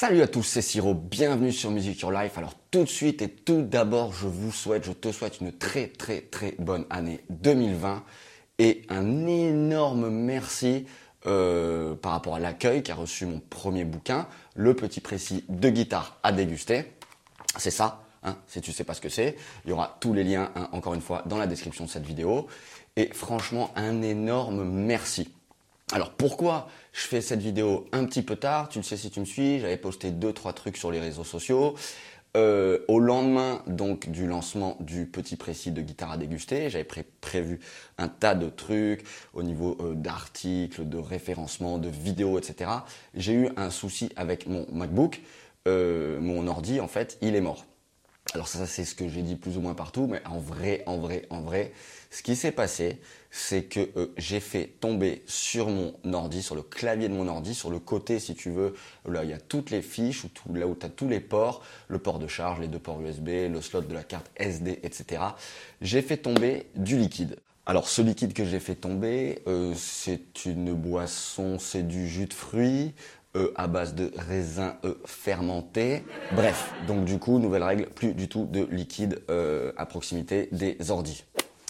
Salut à tous, c'est Siro, bienvenue sur Music Your Life. Alors tout de suite et tout d'abord, je vous souhaite, je te souhaite une très très très bonne année 2020 et un énorme merci euh, par rapport à l'accueil qu'a reçu mon premier bouquin, Le petit précis de guitare à déguster. C'est ça, hein, si tu sais pas ce que c'est, il y aura tous les liens, hein, encore une fois, dans la description de cette vidéo. Et franchement, un énorme merci. Alors pourquoi je fais cette vidéo un petit peu tard? Tu le sais si tu me suis, j'avais posté deux trois trucs sur les réseaux sociaux. Euh, au lendemain donc du lancement du petit précis de guitare à déguster, j'avais prévu un tas de trucs au niveau euh, d'articles, de référencement, de vidéos, etc. J'ai eu un souci avec mon MacBook, euh, mon ordi en fait, il est mort. Alors ça, c'est ce que j'ai dit plus ou moins partout, mais en vrai, en vrai, en vrai, ce qui s'est passé, c'est que euh, j'ai fait tomber sur mon ordi, sur le clavier de mon ordi, sur le côté, si tu veux, là il y a toutes les fiches, là où tu as tous les ports, le port de charge, les deux ports USB, le slot de la carte SD, etc. J'ai fait tomber du liquide. Alors ce liquide que j'ai fait tomber, euh, c'est une boisson, c'est du jus de fruits, euh, à base de raisin euh, fermenté. Bref, donc du coup, nouvelle règle, plus du tout de liquide euh, à proximité des ordis.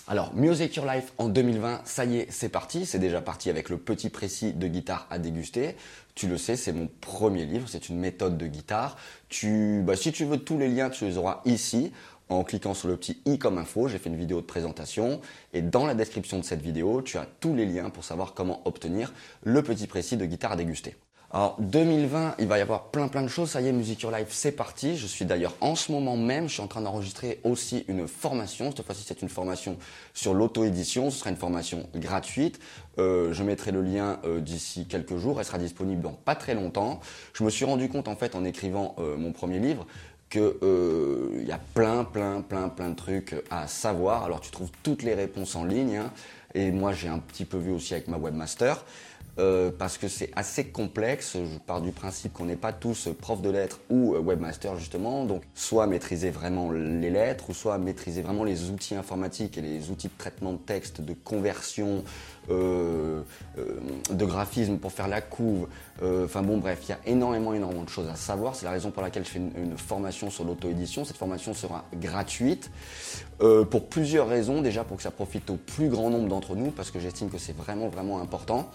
Alors, Music Your Life en 2020, ça y est, c'est parti. C'est déjà parti avec le petit précis de guitare à déguster. Tu le sais, c'est mon premier livre, c'est une méthode de guitare. Tu, bah, si tu veux tous les liens, tu les auras ici en cliquant sur le petit i comme info, j'ai fait une vidéo de présentation et dans la description de cette vidéo, tu as tous les liens pour savoir comment obtenir le petit précis de guitare à déguster. Alors 2020, il va y avoir plein plein de choses. Ça y est, Music Your Life, c'est parti. Je suis d'ailleurs en ce moment même, je suis en train d'enregistrer aussi une formation. Cette fois-ci, c'est une formation sur l'auto-édition. Ce sera une formation gratuite. Euh, je mettrai le lien euh, d'ici quelques jours. Elle sera disponible dans pas très longtemps. Je me suis rendu compte en fait en écrivant euh, mon premier livre que il y a plein plein plein plein de trucs à savoir. Alors tu trouves toutes les réponses en ligne. Hein. Et moi, j'ai un petit peu vu aussi avec ma webmaster. Euh, parce que c'est assez complexe. Je pars du principe qu'on n'est pas tous prof de lettres ou euh, webmaster justement, donc soit maîtriser vraiment les lettres, ou soit maîtriser vraiment les outils informatiques et les outils de traitement de texte, de conversion, euh, de graphisme pour faire la couve. Enfin bon, bref, il y a énormément, énormément de choses à savoir. C'est la raison pour laquelle je fais une, formation sur l'auto-édition. Cette formation sera gratuite pour plusieurs raisons. Déjà pour que ça profite au plus grand nombre d'entre nous, parce que j'estime que c'est vraiment, vraiment important.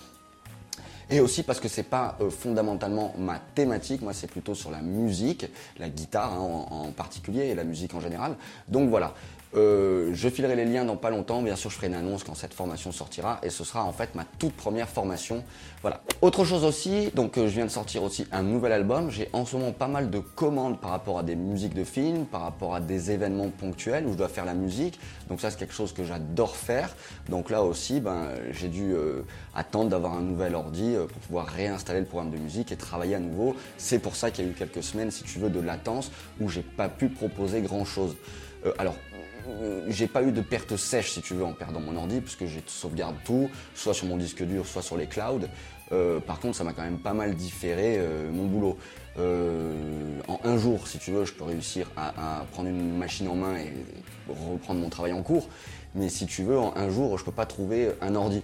Et aussi parce que c'est pas euh, fondamentalement ma thématique, moi c'est plutôt sur la musique, la guitare hein, en, particulier et la musique en général. Donc voilà, euh, je filerai les liens dans pas longtemps. Bien sûr, je ferai une annonce quand cette formation sortira et ce sera en fait ma toute première formation. Voilà. Autre chose aussi, donc euh, je viens de sortir aussi un nouvel album. J'ai en ce moment pas mal de commandes par rapport à des musiques de films, par rapport à des événements ponctuels où je dois faire la musique. Donc ça, c'est quelque chose que j'adore faire. Donc là aussi, ben, j'ai dû euh, attendre d'avoir un nouvel ordi pour pouvoir réinstaller le programme de musique et travailler à nouveau. C'est pour ça qu'il y a eu quelques semaines, si tu veux, de latence où j'ai pas pu proposer grand chose. alors, j'ai pas eu de perte sèche, si tu veux, en perdant mon ordi, puisque j'ai sauvegarde tout, soit sur mon disque dur, soit sur les clouds. Euh, par contre, ça m'a quand même pas mal différé euh, mon boulot. en un jour, si tu veux, je peux réussir à, prendre une machine en main et reprendre mon travail en cours. Mais si tu veux, en un jour, je peux pas trouver un ordi.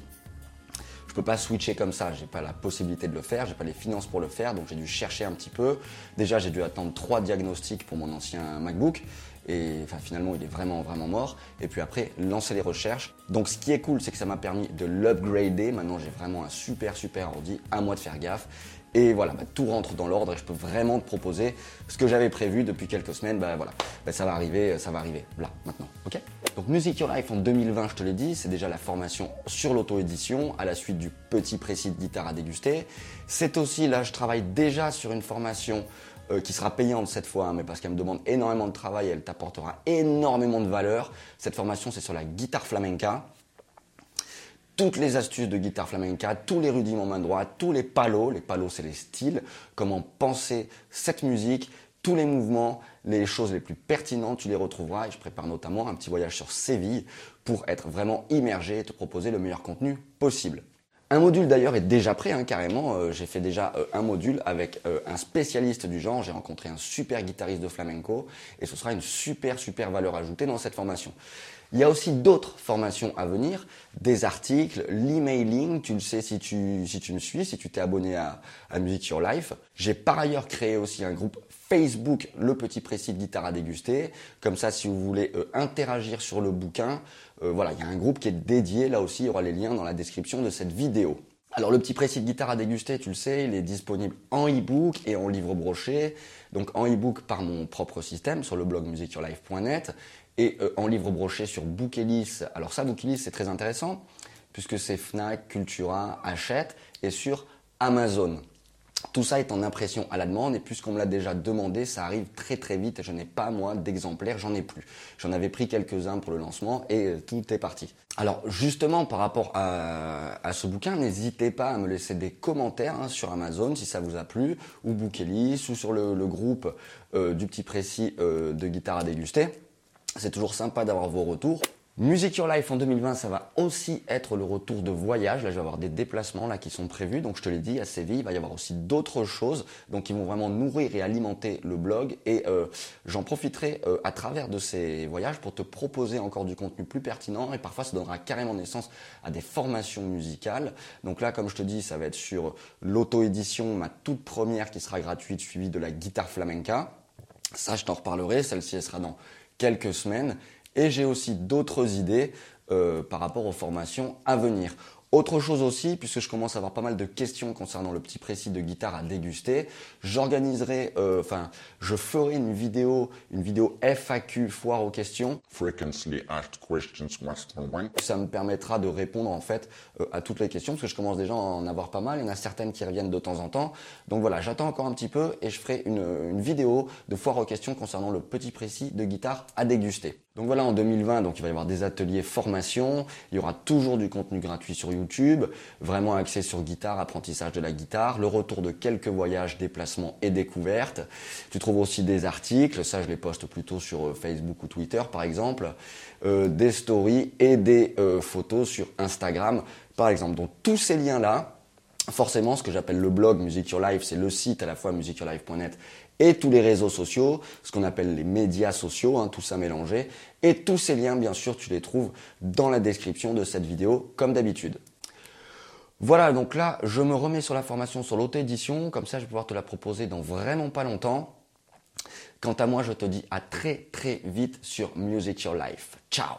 Je peux pas switcher comme ça, j'ai pas la possibilité de le faire, j'ai pas les finances pour le faire, donc j'ai dû chercher un petit peu. Déjà, j'ai dû attendre trois diagnostics pour mon ancien MacBook. Et finalement, il est vraiment, vraiment mort. Et puis après, lancer les recherches. Donc, ce qui est cool, c'est que ça m'a permis de l'upgrader. Maintenant, j'ai vraiment un super, super ordi. À moi de faire gaffe. Et voilà, bah, tout rentre dans l'ordre et je peux vraiment te proposer ce que j'avais prévu depuis quelques semaines. Bah voilà, bah, ça va arriver, ça va arriver là, maintenant. Ok? Donc Music Your Life en 2020, je te l'ai dit, c'est déjà la formation sur l'auto-édition à la suite du petit précis de guitare à déguster. C'est aussi, là, je travaille déjà sur une formation euh, qui sera payante cette fois, hein, mais parce qu'elle me demande énormément de travail, elle t'apportera énormément de valeur. Cette formation, c'est sur la guitare flamenca. Toutes les astuces de guitare flamenca, tous les rudiments main droite, tous les palos, les palos c'est les styles, comment penser cette musique, tous les mouvements, les choses les plus pertinentes, tu les retrouveras et je prépare notamment un petit voyage sur Séville pour être vraiment immergé et te proposer le meilleur contenu possible. Un module d'ailleurs est déjà prêt, hein, carrément. Euh, j'ai fait déjà euh, un module avec euh, un spécialiste du genre. J'ai rencontré un super guitariste de flamenco et ce sera une super super valeur ajoutée dans cette formation. Il y a aussi d'autres formations à venir, des articles, l'emailing, tu le sais si tu, si tu me suis, si tu t'es abonné à, à Music Your Life. J'ai par ailleurs créé aussi un groupe Facebook, le petit précis de guitare à déguster. Comme ça, si vous voulez euh, interagir sur le bouquin, euh, voilà, il y a un groupe qui est dédié. Là aussi, il y aura les liens dans la description de cette vidéo. Alors le petit précis de guitare à déguster, tu le sais, il est disponible en e-book et en livre broché. Donc en e-book par mon propre système sur le blog musicyourlife.net et euh, en livre broché sur Bookelis. Alors ça, Bookelis, c'est très intéressant puisque c'est Fnac, Cultura, Hachette et sur Amazon. Tout ça est en impression à la demande et puisqu'on me l'a déjà demandé, ça arrive très très vite je n'ai pas moi d'exemplaires, j'en ai plus. J'en avais pris quelques-uns pour le lancement et euh, tout est parti. Alors justement par rapport à, ce bouquin, n'hésitez pas à me laisser des commentaires hein, sur Amazon si ça vous a plu, ou Bookelis, ou sur le, groupe euh, du petit précis euh, de guitare à déguster. C'est toujours sympa d'avoir vos retours. Music Your Life en 2020, ça va aussi être le retour de voyage. Là, je vais avoir des déplacements là qui sont prévus. Donc, je te l'ai dit, à Séville, il va y avoir aussi d'autres choses. Donc, qui vont vraiment nourrir et alimenter le blog. Et euh, j'en profiterai euh, à travers de ces voyages pour te proposer encore du contenu plus pertinent. Et parfois, ça donnera carrément naissance à des formations musicales. Donc là, comme je te dis, ça va être sur l'auto-édition, ma toute première qui sera gratuite, suivie de la guitare flamenca. Ça, je t'en reparlerai. Celle-ci, elle sera dans quelques semaines. Et j'ai aussi d'autres idées euh, par rapport aux formations à venir. Autre chose aussi, puisque je commence à avoir pas mal de questions concernant le petit précis de guitare à déguster, j'organiserai, euh, enfin, je ferai une vidéo, une vidéo FAQ, foire aux questions. Frequently asked questions Ça me permettra de répondre en fait euh, à toutes les questions, parce que je commence déjà à en avoir pas mal. Il y en a certaines qui reviennent de temps en temps. Donc voilà, j'attends encore un petit peu et je ferai une, une vidéo de foire aux questions concernant le petit précis de guitare à déguster. Donc voilà, en 2020, donc il va y avoir des ateliers formation, il y aura toujours du contenu gratuit sur YouTube, vraiment axé sur guitare, apprentissage de la guitare, le retour de quelques voyages, déplacements et découvertes. Tu trouves aussi des articles, ça je les poste plutôt sur euh, Facebook ou Twitter par exemple, euh, des stories et des euh, photos sur Instagram par exemple. Donc tous ces liens-là, forcément, ce que j'appelle le blog Music Your Life, c'est le site à la fois musicyourlife.net et tous les réseaux sociaux, ce qu'on appelle les médias sociaux, hein, tout ça mélangé. Et tous ces liens, bien sûr, tu les trouves dans la description de cette vidéo, comme d'habitude. Voilà, donc là, je me remets sur la formation sur l'auto-édition, comme ça je vais pouvoir te la proposer dans vraiment pas longtemps. Quant à moi, je te dis à très très vite sur Music Your Life. Ciao